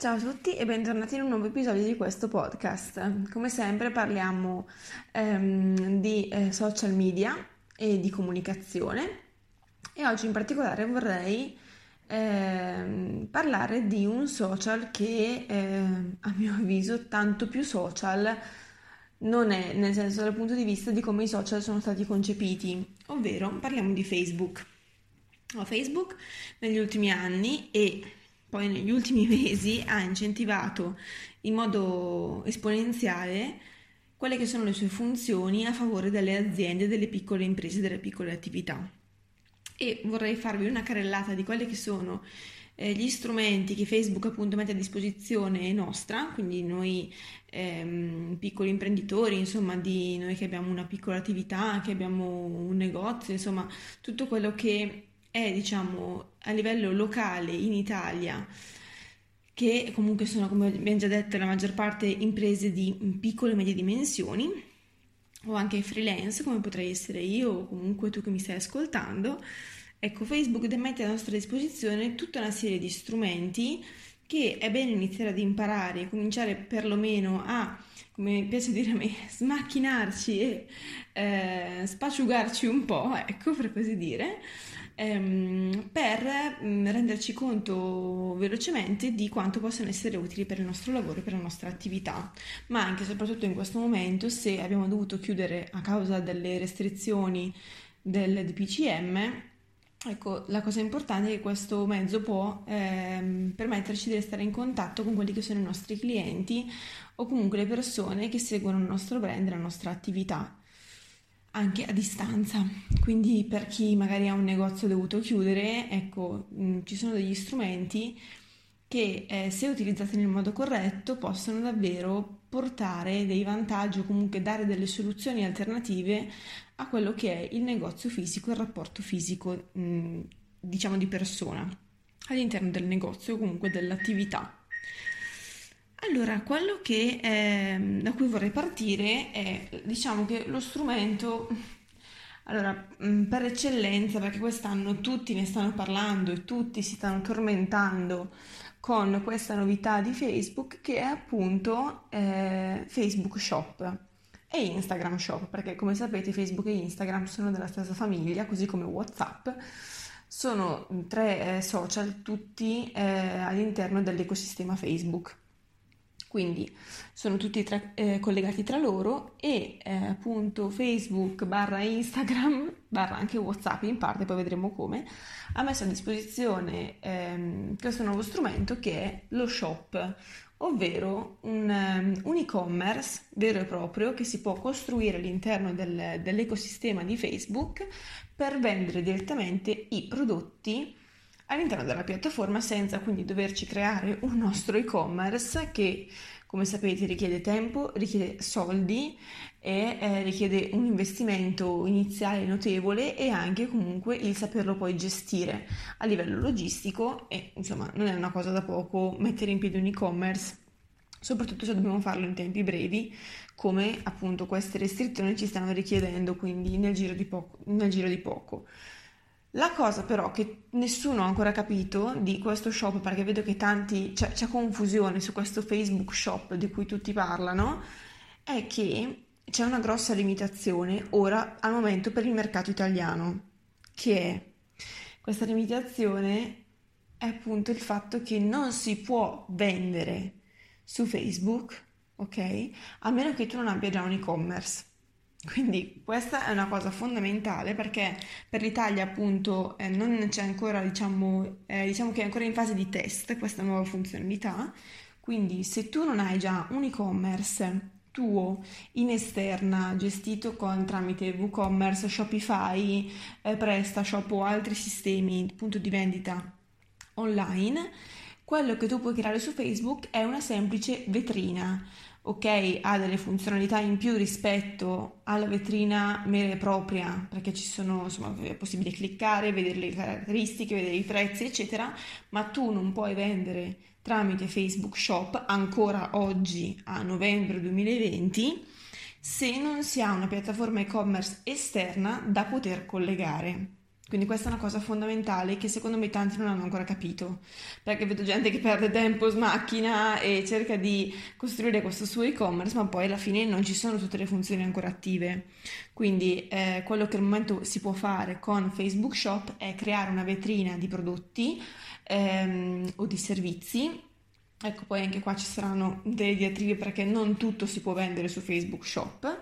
Ciao a tutti e bentornati in un nuovo episodio di questo podcast. Come sempre parliamo ehm, di eh, social media e di comunicazione e oggi in particolare vorrei ehm, parlare di un social che eh, a mio avviso tanto più social non è, nel senso dal punto di vista di come i social sono stati concepiti, ovvero parliamo di Facebook. Facebook negli ultimi anni e poi negli ultimi mesi ha incentivato in modo esponenziale quelle che sono le sue funzioni a favore delle aziende, delle piccole imprese, delle piccole attività. E vorrei farvi una carrellata di quelli che sono eh, gli strumenti che Facebook appunto mette a disposizione nostra, quindi noi ehm, piccoli imprenditori, insomma, di noi che abbiamo una piccola attività, che abbiamo un negozio, insomma, tutto quello che è diciamo a livello locale in Italia che comunque sono come abbiamo già detto la maggior parte imprese di piccole e medie dimensioni o anche freelance come potrei essere io o comunque tu che mi stai ascoltando. Ecco Facebook mette a nostra disposizione tutta una serie di strumenti che è bene iniziare ad imparare cominciare perlomeno a come piace dire a me, smacchinarci e eh, spacciugarci un po', ecco per così dire, ehm, per mm, renderci conto velocemente di quanto possono essere utili per il nostro lavoro per la nostra attività, ma anche e soprattutto in questo momento se abbiamo dovuto chiudere a causa delle restrizioni del DPCM, Ecco, la cosa importante è che questo mezzo può ehm, permetterci di restare in contatto con quelli che sono i nostri clienti o comunque le persone che seguono il nostro brand, la nostra attività anche a distanza. Quindi per chi magari ha un negozio dovuto chiudere, ecco, mh, mm, ci sono degli strumenti che eh, se utilizzati nel modo corretto possono davvero portare dei vantaggi o comunque dare delle soluzioni alternative a quello che è il negozio fisico, il rapporto fisico, mh, mm, diciamo di persona all'interno del negozio o comunque dell'attività. Allora, quello che, eh, da cui vorrei partire è, diciamo che lo strumento, allora, mm, per eccellenza, perché quest'anno tutti ne stanno parlando e tutti si stanno tormentando con questa novità di Facebook che è appunto eh, Facebook Shop e Instagram Shop, perché come sapete Facebook e Instagram sono della stessa famiglia, così come WhatsApp. Sono tre eh, social tutti eh, all'interno dell'ecosistema Facebook. Quindi sono tutti tre eh, collegati tra loro e eh, appunto Facebook barra Instagram barra anche Whatsapp in parte, poi vedremo come, ha messo a disposizione ehm, questo nuovo strumento che è lo shop, ovvero un, um, un, e-commerce vero e proprio che si può costruire all'interno del, dell'ecosistema di Facebook per vendere direttamente i prodotti all'interno della piattaforma senza quindi doverci creare un nostro e-commerce che come sapete richiede tempo, richiede soldi e eh, richiede un investimento iniziale notevole e anche comunque il saperlo poi gestire a livello logistico e insomma non è una cosa da poco mettere in piedi un e-commerce soprattutto se dobbiamo farlo in tempi brevi come appunto queste restrizioni ci stanno richiedendo quindi nel giro di poco. Nel giro di poco. La cosa però che nessuno ha ancora capito di questo shop, perché vedo che tanti, c'è, c'è confusione su questo Facebook shop di cui tutti parlano, è che c'è una grossa limitazione ora al momento per il mercato italiano, che è questa limitazione è appunto il fatto che non si può vendere su Facebook, ok? A meno che tu non abbia già un e-commerce. Quindi questa è una cosa fondamentale perché per l'Italia appunto eh, non c'è ancora, diciamo, eh, diciamo che è ancora in fase di test questa nuova funzionalità, quindi se tu non hai già un e-commerce tuo in esterna gestito con, tramite WooCommerce, Shopify, eh, PrestaShop o altri sistemi appunto di vendita online, quello che tu puoi creare su Facebook è una semplice vetrina ok, ha delle funzionalità in più rispetto alla vetrina vera e propria, perché ci sono, insomma, è possibile cliccare, vedere le caratteristiche, vedere i prezzi, eccetera, ma tu non puoi vendere tramite Facebook Shop ancora oggi a novembre 2020 se non si ha una piattaforma e-commerce esterna da poter collegare. Quindi questa è una cosa fondamentale che secondo me tanti non hanno ancora capito, perché vedo gente che perde tempo, smacchina e cerca di costruire questo suo e-commerce, ma poi alla fine non ci sono tutte le funzioni ancora attive. Quindi eh, quello che al momento si può fare con Facebook Shop è creare una vetrina di prodotti ehm, o di servizi. Ecco, poi anche qua ci saranno delle diatribe perché non tutto si può vendere su Facebook Shop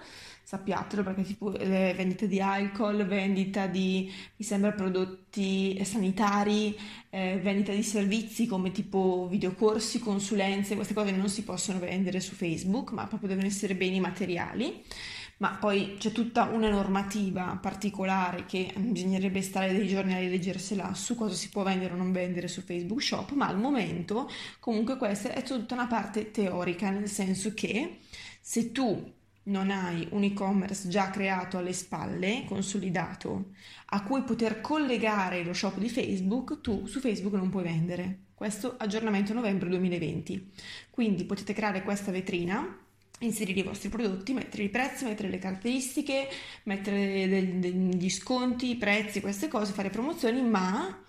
sappiatelo perché tipo le vendite di alcol, vendita di, mi sembra, prodotti sanitari, eh, vendita di servizi come tipo videocorsi, consulenze, queste cose non si possono vendere su Facebook, ma proprio devono essere beni materiali. Ma poi c'è tutta una normativa particolare che bisognerebbe stare dei giorni a leggersela su cosa si può vendere o non vendere su Facebook Shop, ma al momento comunque questa è tutta una parte teorica, nel senso che se tu non hai un e-commerce già creato alle spalle, consolidato, a cui poter collegare lo shop di Facebook, tu su Facebook non puoi vendere. Questo aggiornamento novembre 2020. Quindi potete creare questa vetrina, inserire i vostri prodotti, mettere i prezzi, mettere le caratteristiche, mettere degli sconti, i prezzi, queste cose, fare promozioni, ma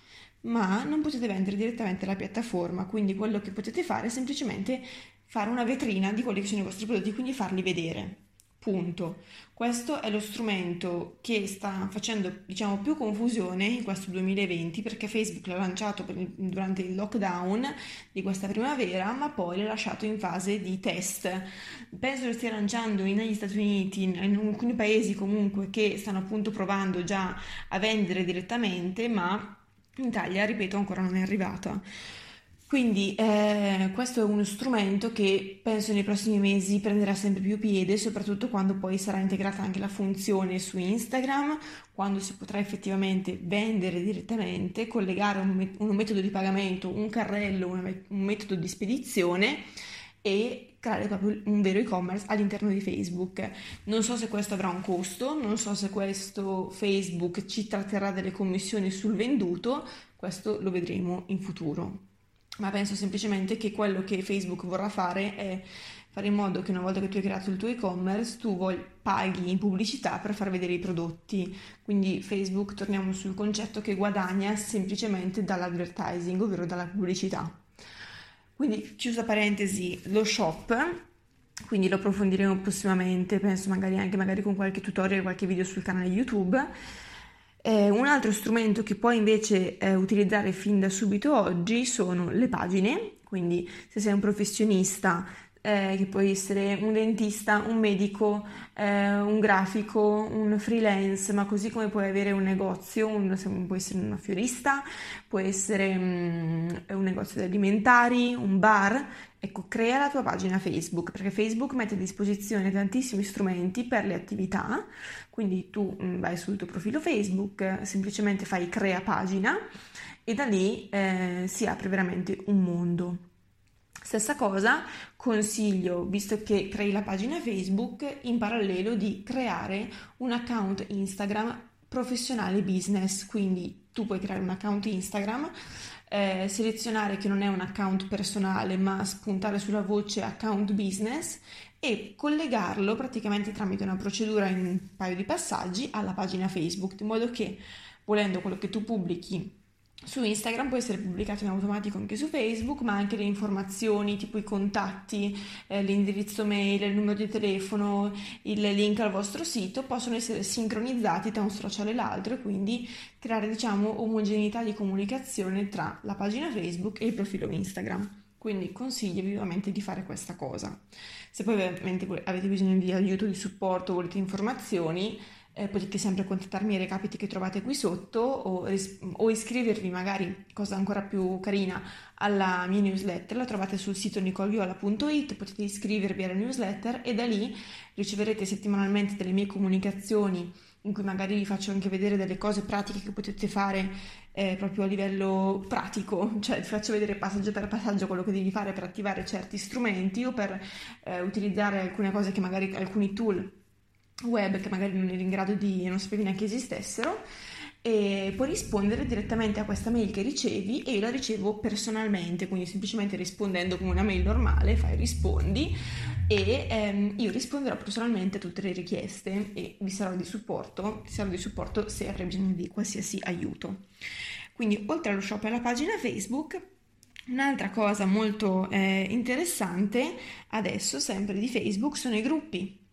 ma non potete vendere direttamente alla piattaforma, quindi quello che potete fare è semplicemente fare una vetrina di quelli che sono i vostri prodotti, quindi farli vedere. Punto. Questo è lo strumento che sta facendo, diciamo, più confusione in questo 2020 perché Facebook l'ha lanciato durante il lockdown di questa primavera, ma poi l'ha lasciato in fase di test. Penso lo stia lanciando negli Stati Uniti, in alcuni paesi comunque che stanno appunto provando già a vendere direttamente, ma in Italia, ripeto, ancora non è arrivata. Quindi eh, questo è uno strumento che penso nei prossimi mesi prenderà sempre più piede, soprattutto quando poi sarà integrata anche la funzione su Instagram, quando si potrà effettivamente vendere direttamente, collegare un, un metodo di pagamento, un carrello, met- un metodo di spedizione e creare proprio un vero e-commerce all'interno di Facebook. Non so se questo avrà un costo, non so se questo Facebook ci tratterà delle commissioni sul venduto, questo lo vedremo in futuro ma penso semplicemente che quello che Facebook vorrà fare è fare in modo che una volta che tu hai creato il tuo e-commerce tu vuoi, paghi in pubblicità per far vedere i prodotti. Quindi Facebook, torniamo sul concetto che guadagna semplicemente dall'advertising, ovvero dalla pubblicità. Quindi, chiusa parentesi, lo shop, quindi lo approfondiremo prossimamente, penso magari anche magari con qualche tutorial, qualche video sul canale YouTube. Eh, un altro strumento che puoi invece eh, utilizzare fin da subito oggi sono le pagine, quindi se sei un professionista eh, che può essere un dentista, un medico, eh, un grafico, un freelance, ma così come puoi avere un negozio, un, può essere una fiorista, può essere um, un negozio di alimentari, un bar, ecco, crea la tua pagina Facebook, perché Facebook mette a disposizione tantissimi strumenti per le attività, quindi tu um, vai sul tuo profilo Facebook, semplicemente fai crea pagina e da lì eh, si apre veramente un mondo. Stessa cosa, consiglio, visto che crei la pagina Facebook, in parallelo di creare un account Instagram professionale business, quindi tu puoi creare un account Instagram, eh, selezionare che non è un account personale ma spuntare sulla voce account business e collegarlo praticamente tramite una procedura in un paio di passaggi alla pagina Facebook, in modo che volendo quello che tu pubblichi su Instagram può essere pubblicato in automatico anche su Facebook, ma anche le informazioni tipo i contatti, eh, l'indirizzo mail, il numero di telefono, il link al vostro sito possono essere sincronizzati tra un social e l'altro e quindi creare diciamo omogeneità di comunicazione tra la pagina Facebook e il profilo Instagram. Quindi consiglio vivamente di fare questa cosa. Se poi ovviamente avete bisogno di aiuto, di supporto, volete informazioni, eh, potete sempre contattarmi ai recapiti che trovate qui sotto o, ris- o, iscrivervi magari, cosa ancora più carina, alla mia newsletter, la trovate sul sito nicolviola.it, potete iscrivervi alla newsletter e da lì riceverete settimanalmente delle mie comunicazioni in cui magari vi faccio anche vedere delle cose pratiche che potete fare eh, proprio a livello pratico, cioè ti faccio vedere passaggio per passaggio quello che devi fare per attivare certi strumenti o per eh, utilizzare alcune cose che magari alcuni tool web che magari non eri in grado di, non sapevi neanche esistessero e puoi rispondere direttamente a questa mail che ricevi e io la ricevo personalmente, quindi semplicemente rispondendo come una mail normale, fai rispondi e ehm, io risponderò personalmente a tutte le richieste e vi sarò di supporto, sarò di supporto se avrai bisogno di qualsiasi aiuto. Quindi oltre allo shop e alla pagina Facebook, un'altra cosa molto eh, interessante adesso sempre di Facebook sono i gruppi.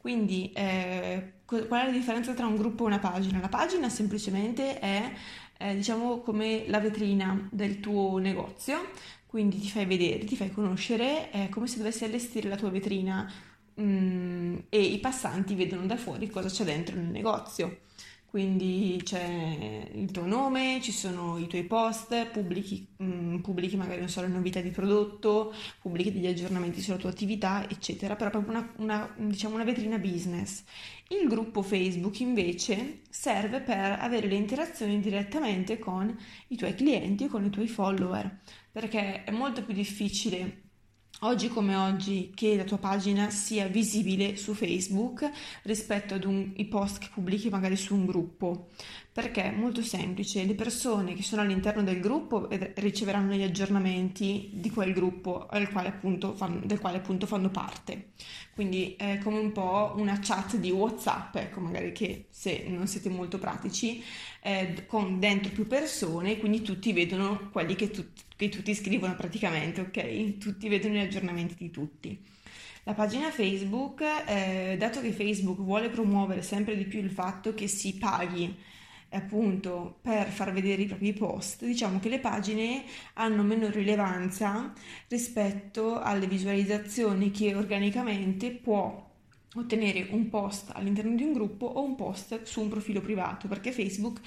Quindi eh, qual è la differenza tra un gruppo e una pagina? La pagina semplicemente è eh, diciamo come la vetrina del tuo negozio, quindi ti fai vedere, ti fai conoscere, è come se dovessi allestire la tua vetrina. Mm, e i passanti vedono da fuori cosa c'è dentro nel negozio quindi c'è il tuo nome, ci sono i tuoi post, pubblichi, mh, mm, pubblichi magari non so, le novità di prodotto, pubblichi degli aggiornamenti sulla tua attività, eccetera, però proprio una, una, diciamo una vetrina business. Il gruppo Facebook invece serve per avere le interazioni direttamente con i tuoi clienti e con i tuoi follower, perché è molto più difficile oggi come oggi che la tua pagina sia visibile su Facebook rispetto ad un, i post che pubblichi magari su un gruppo. Perché è molto semplice, le persone che sono all'interno del gruppo riceveranno gli aggiornamenti di quel gruppo quale fanno, del quale appunto fanno parte. Quindi è come un po' una chat di WhatsApp, ecco, magari che se non siete molto pratici, eh, con dentro più persone, quindi tutti vedono quelli che, tu, che tutti scrivono praticamente, ok? Tutti vedono gli aggiornamenti di tutti. La pagina Facebook, eh, dato che Facebook vuole promuovere sempre di più il fatto che si paghi appunto per far vedere i propri post, diciamo che le pagine hanno meno rilevanza rispetto alle visualizzazioni che organicamente può ottenere un post all'interno di un gruppo o un post su un profilo privato, perché Facebook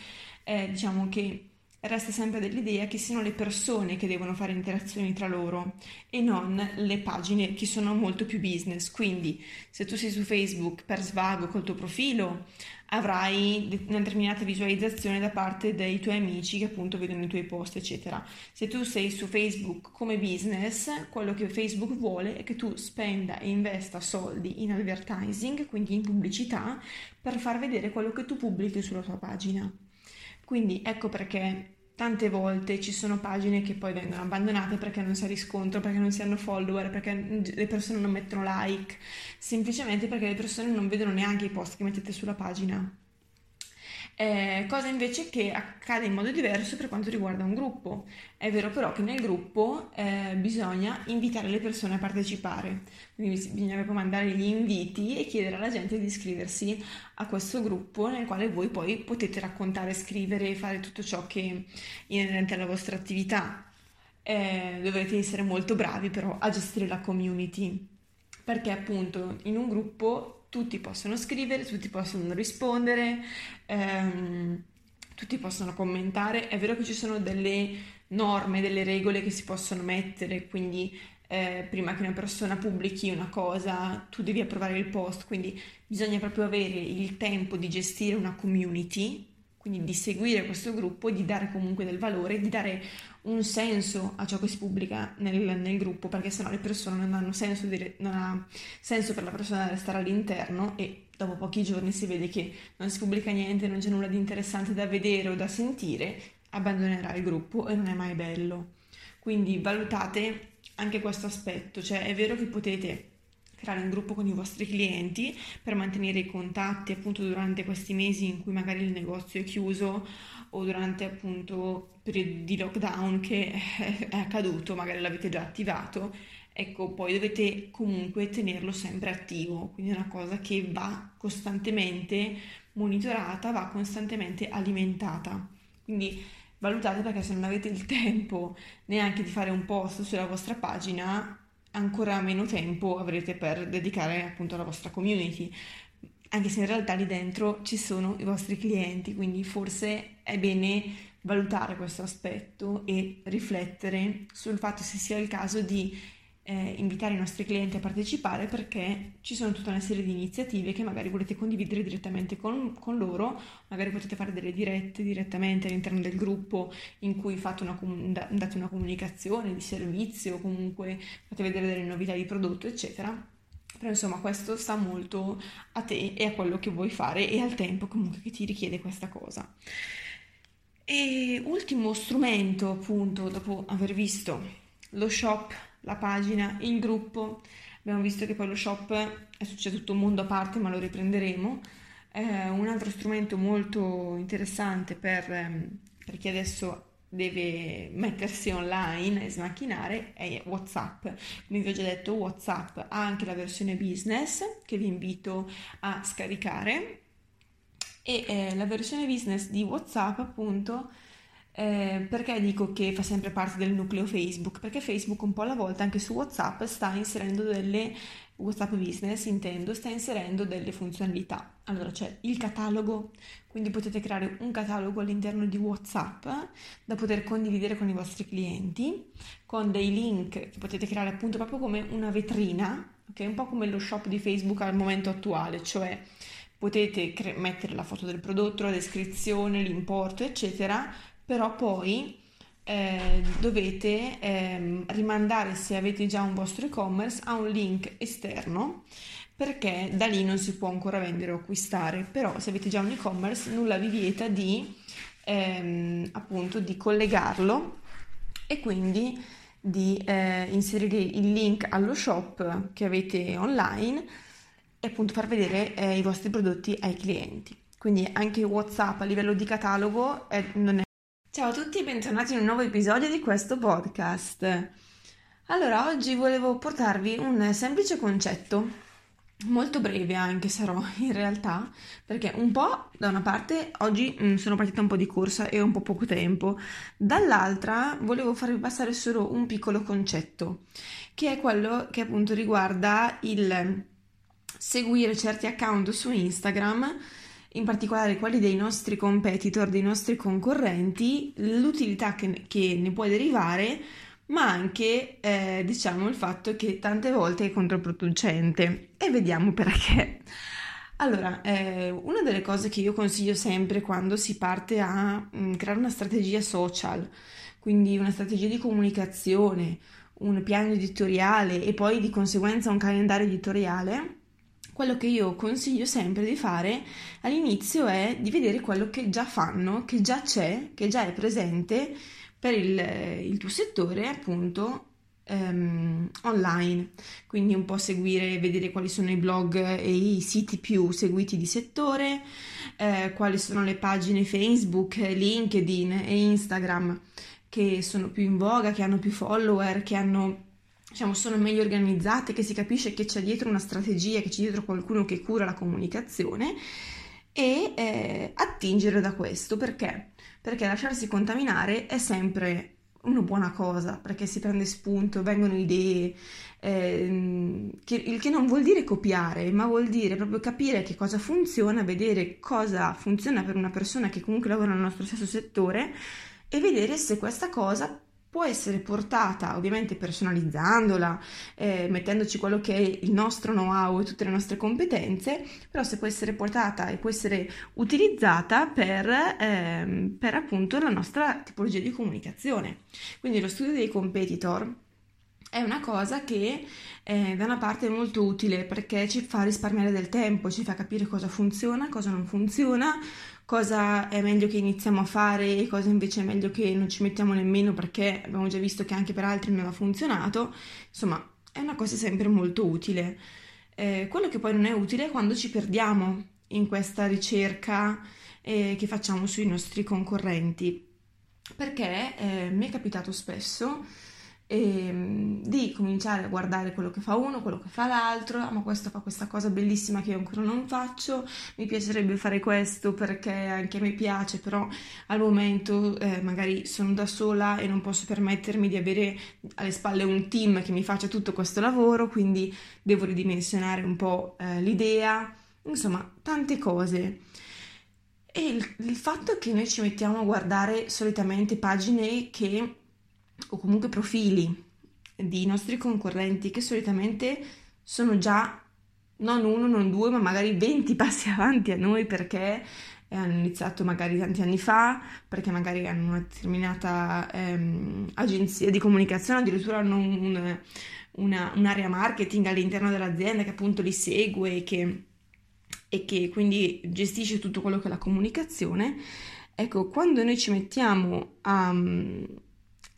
eh, diciamo che resta sempre dell'idea che siano le persone che devono fare interazioni tra loro e non le pagine che sono molto più business. Quindi se tu sei su Facebook per svago col tuo profilo avrai una determinata visualizzazione da parte dei tuoi amici che appunto vedono i tuoi post eccetera. Se tu sei su Facebook come business, quello che Facebook vuole è che tu spenda e investa soldi in advertising, quindi in pubblicità, per far vedere quello che tu pubblichi sulla tua pagina. Quindi ecco perché tante volte ci sono pagine che poi vengono abbandonate perché non si ha riscontro, perché non si hanno follower, perché le persone non mettono like, semplicemente perché le persone non vedono neanche i post che mettete sulla pagina. Eh, cosa invece che accade in modo diverso per quanto riguarda un gruppo. È vero però che nel gruppo eh, bisogna invitare le persone a partecipare, quindi bisogna proprio mandare gli inviti e chiedere alla gente di iscriversi a questo gruppo nel quale voi poi potete raccontare, scrivere e fare tutto ciò che è inerente alla vostra attività. Eh, dovrete essere molto bravi però a gestire la community perché appunto in un gruppo tutti possono scrivere, tutti possono rispondere, ehm, tutti possono commentare. È vero che ci sono delle norme, delle regole che si possono mettere, quindi eh, prima che una persona pubblichi una cosa, tu devi approvare il post, quindi bisogna proprio avere il tempo di gestire una community quindi di seguire questo gruppo e di dare comunque del valore, di dare un senso a ciò che si pubblica nel, nel gruppo, perché sennò le persone non hanno senso, di, non ha senso per la persona restare all'interno e dopo pochi giorni si vede che non si pubblica niente, non c'è nulla di interessante da vedere o da sentire, abbandonerà il gruppo e non è mai bello. Quindi valutate anche questo aspetto, cioè è vero che potete creare un gruppo con i vostri clienti per mantenere i contatti appunto durante questi mesi in cui magari il negozio è chiuso o durante appunto periodi di lockdown che è accaduto, magari l'avete già attivato, ecco poi dovete comunque tenerlo sempre attivo, quindi è una cosa che va costantemente monitorata, va costantemente alimentata. Quindi valutate perché se non avete il tempo neanche di fare un post sulla vostra pagina ancora meno tempo avrete per dedicare appunto alla vostra community, anche se in realtà lì dentro ci sono i vostri clienti, quindi forse è bene valutare questo aspetto e riflettere sul fatto se sia il caso di eh, invitare i nostri clienti a partecipare perché ci sono tutta una serie di iniziative che magari volete condividere direttamente con, con loro, magari potete fare delle dirette direttamente all'interno del gruppo in cui una, date una comunicazione di servizio, comunque fate vedere delle novità di prodotto, eccetera Però insomma questo sta molto a te e a quello che vuoi fare e al tempo comunque che ti richiede questa cosa. E ultimo strumento, appunto, dopo aver visto lo shop, la pagina, il gruppo, abbiamo visto che poi lo shop è successo tutto un mondo a parte, ma lo riprenderemo. Eh, un altro strumento molto interessante per, ehm, per chi adesso deve mettersi online e smacchinare è WhatsApp. Come vi ho già detto, WhatsApp ha anche la versione business che vi invito a scaricare e eh, la versione business di WhatsApp appunto eh, perché dico che fa sempre parte del nucleo Facebook? Perché Facebook un po' alla volta anche su WhatsApp sta inserendo delle WhatsApp Business, intendo, sta inserendo delle funzionalità. Allora c'è il catalogo, quindi potete creare un catalogo all'interno di WhatsApp da poter condividere con i vostri clienti, con dei link che potete creare appunto proprio come una vetrina, ok? Un po' come lo shop di Facebook al momento attuale, cioè potete cre- mettere la foto del prodotto, la descrizione, l'importo, eccetera, però poi eh, dovete eh, rimandare se avete già un vostro e-commerce a un link esterno perché da lì non si può ancora vendere o acquistare, però se avete già un e-commerce nulla vi vieta di ehm, appunto di collegarlo e quindi di eh, inserire il link allo shop che avete online e appunto far vedere eh, i vostri prodotti ai clienti. Quindi anche WhatsApp a livello di catalogo è, non è Ciao a tutti e bentornati in un nuovo episodio di questo podcast. Allora, oggi volevo portarvi un semplice concetto, molto breve anche sarò in realtà, perché un po' da una parte oggi mm, sono partita un po' di corsa e ho un po' poco tempo, dall'altra volevo farvi passare solo un piccolo concetto, che è quello che appunto riguarda il seguire certi account su Instagram in particolare quelli dei nostri competitor, dei nostri concorrenti, l'utilità che, che ne può derivare, ma anche eh, diciamo il fatto che tante volte è controproducente e vediamo perché. Allora, eh, una delle cose che io consiglio sempre quando si parte a mh, mm, creare una strategia social, quindi una strategia di comunicazione, un piano editoriale e poi di conseguenza un calendario editoriale, quello che io consiglio sempre di fare all'inizio è di vedere quello che già fanno, che già c'è, che già è presente per il, il tuo settore appunto um, online. Quindi un po' seguire, vedere quali sono i blog e i siti più seguiti di settore, eh, quali sono le pagine Facebook, LinkedIn e Instagram che sono più in voga, che hanno più follower, che hanno diciamo, sono meglio organizzate, che si capisce che c'è dietro una strategia, che c'è dietro qualcuno che cura la comunicazione e eh, attingere da questo. Perché? Perché lasciarsi contaminare è sempre una buona cosa, perché si prende spunto, vengono idee, eh, che, il che non vuol dire copiare, ma vuol dire proprio capire che cosa funziona, vedere cosa funziona per una persona che comunque lavora nel nostro stesso settore e vedere se questa cosa può essere portata, ovviamente personalizzandola, eh, mettendoci quello che è il nostro know-how e tutte le nostre competenze, però se può essere portata e può essere utilizzata per, ehm, per appunto la nostra tipologia di comunicazione. Quindi lo studio dei competitor è una cosa che eh, da una parte è molto utile perché ci fa risparmiare del tempo, ci fa capire cosa funziona, cosa non funziona, cosa è meglio che iniziamo a fare e cosa invece è meglio che non ci mettiamo nemmeno perché abbiamo già visto che anche per altri non ha funzionato. Insomma, è una cosa sempre molto utile. Eh, quello che poi non è utile è quando ci perdiamo in questa ricerca eh, che facciamo sui nostri concorrenti, perché eh, mi è capitato spesso e, ehm, di cominciare a guardare quello che fa uno, quello che fa l'altro, ah, ma questo fa questa cosa bellissima che io ancora non faccio, mi piacerebbe fare questo perché anche a me piace, però al momento eh, magari sono da sola e non posso permettermi di avere alle spalle un team che mi faccia tutto questo lavoro, quindi devo ridimensionare un po' eh, l'idea, insomma, tante cose. E il, il fatto che noi ci mettiamo a guardare solitamente pagine che o comunque profili di nostri concorrenti che solitamente sono già non uno, non due, ma magari 20 passi avanti a noi perché e hanno iniziato magari tanti anni fa, perché magari hanno una determinata ehm, agenzia di comunicazione, addirittura hanno un, una, un'area marketing all'interno dell'azienda che appunto li segue e che, e che quindi gestisce tutto quello che è la comunicazione. Ecco, quando noi ci mettiamo a,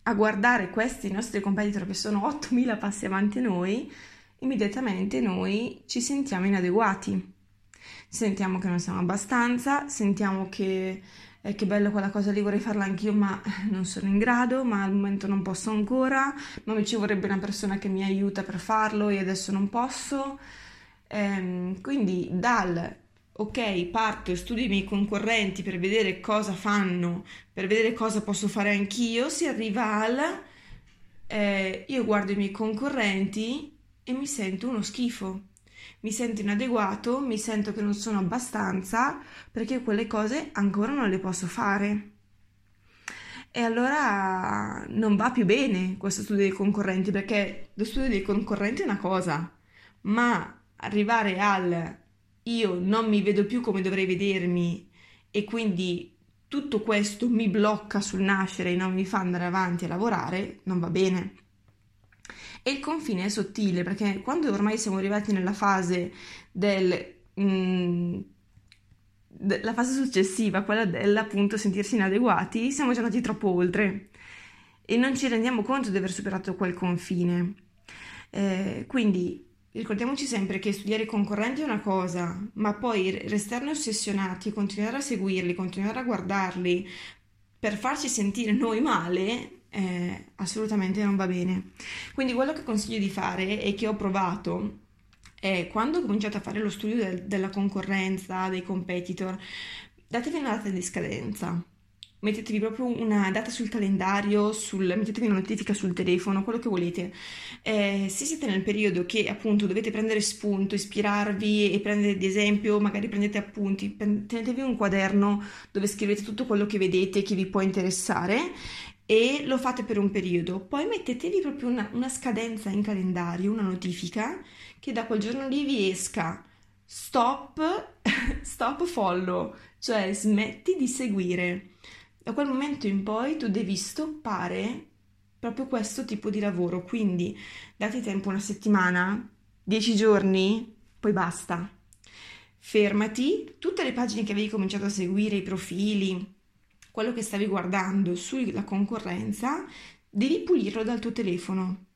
a guardare questi nostri competitor che sono 8000 passi avanti noi, immediatamente noi ci sentiamo inadeguati. Sentiamo che non siamo abbastanza, sentiamo che eh, che bello quella cosa lì, vorrei farla anch'io, ma non sono in grado, ma al momento non posso ancora, ma mi ci vorrebbe una persona che mi aiuta per farlo e adesso non posso. Ehm, quindi dal ok, parto e studio i miei concorrenti per vedere cosa fanno, per vedere cosa posso fare anch'io, si arriva al eh, io guardo i miei concorrenti e mi sento uno schifo mi sento inadeguato, mi sento che non sono abbastanza perché quelle cose ancora non le posso fare. E allora non va più bene questo studio dei concorrenti perché lo studio dei concorrenti è una cosa, ma arrivare al io non mi vedo più come dovrei vedermi e quindi tutto questo mi blocca sul nascere e non mi fa andare avanti a lavorare, non va bene. E il confine è sottile perché quando ormai siamo arrivati nella fase del... Mm, la fase successiva, quella dell'appunto sentirsi inadeguati, siamo già andati troppo oltre e non ci rendiamo conto di aver superato quel confine. Eh, quindi ricordiamoci sempre che studiare i concorrenti è una cosa, ma poi restarne ossessionati, continuare a seguirli, continuare a guardarli per farci sentire noi male eh, assolutamente non va bene. Quindi quello che consiglio di fare e che ho provato è quando cominciate a fare lo studio del, della concorrenza, dei competitor, datevi una data di scadenza. Mettetevi proprio una data sul calendario, sul, mettetevi una notifica sul telefono, quello che volete. Eh, se siete nel periodo che appunto dovete prendere spunto, ispirarvi e prendere ad esempio, magari prendete appunti, tenetevi un quaderno dove scrivete tutto quello che vedete che vi può interessare e lo fate per un periodo, poi mettetevi proprio una, una scadenza in calendario, una notifica che da quel giorno lì vi esca stop, stop follow, cioè smetti di seguire. Da quel momento in poi tu devi stoppare proprio questo tipo di lavoro, quindi dati tempo una settimana, dieci giorni, poi basta. Fermati, tutte le pagine che avevi cominciato a seguire, i profili, quello che stavi guardando sulla concorrenza, devi pulirlo dal tuo telefono.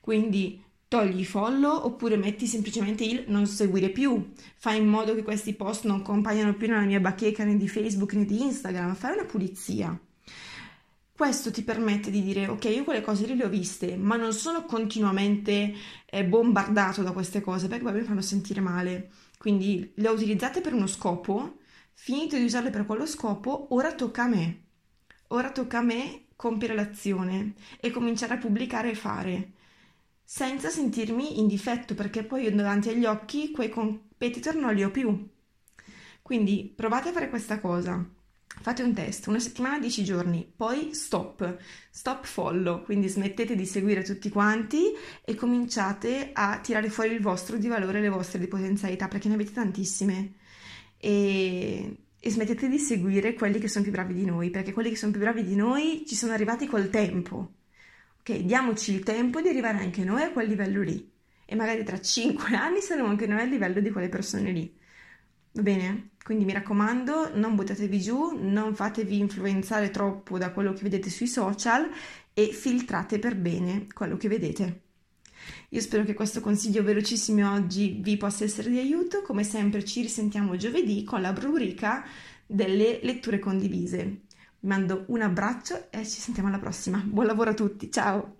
Quindi togli follow oppure metti semplicemente il non seguire più. Fai in modo che questi post non compaiano più nella mia bacheca né di Facebook né di Instagram. Fai una pulizia. Questo ti permette di dire ok, io quelle cose lì le ho viste, ma non sono continuamente eh, bombardato da queste cose perché poi mi fanno sentire male. Quindi le ho utilizzate per uno scopo Finito di usarle per quello scopo, ora tocca a me. Ora tocca a me compiere l'azione e cominciare a pubblicare e fare, senza sentirmi in difetto, perché poi io davanti agli occhi quei competitor non li ho più. Quindi provate a fare questa cosa. Fate un test, una settimana, 10 giorni, poi stop, stop follow, quindi smettete di seguire tutti quanti e cominciate a tirare fuori il vostro di valore, le vostre di potenzialità, perché ne avete tantissime e, e smettete di seguire quelli che sono più bravi di noi, perché quelli che sono più bravi di noi ci sono arrivati col tempo. Ok, diamoci il tempo di arrivare anche noi a quel livello lì. E magari tra 5 anni saremo anche noi al livello di quelle persone lì. Va bene? Quindi mi raccomando, non buttatevi giù, non fatevi influenzare troppo da quello che vedete sui social e filtrate per bene quello che vedete. Io spero che questo consiglio velocissimo oggi vi possa essere di aiuto. Come sempre ci risentiamo giovedì con la rubrica delle letture condivise. Vi mando un abbraccio e ci sentiamo alla prossima. Buon lavoro a tutti, ciao!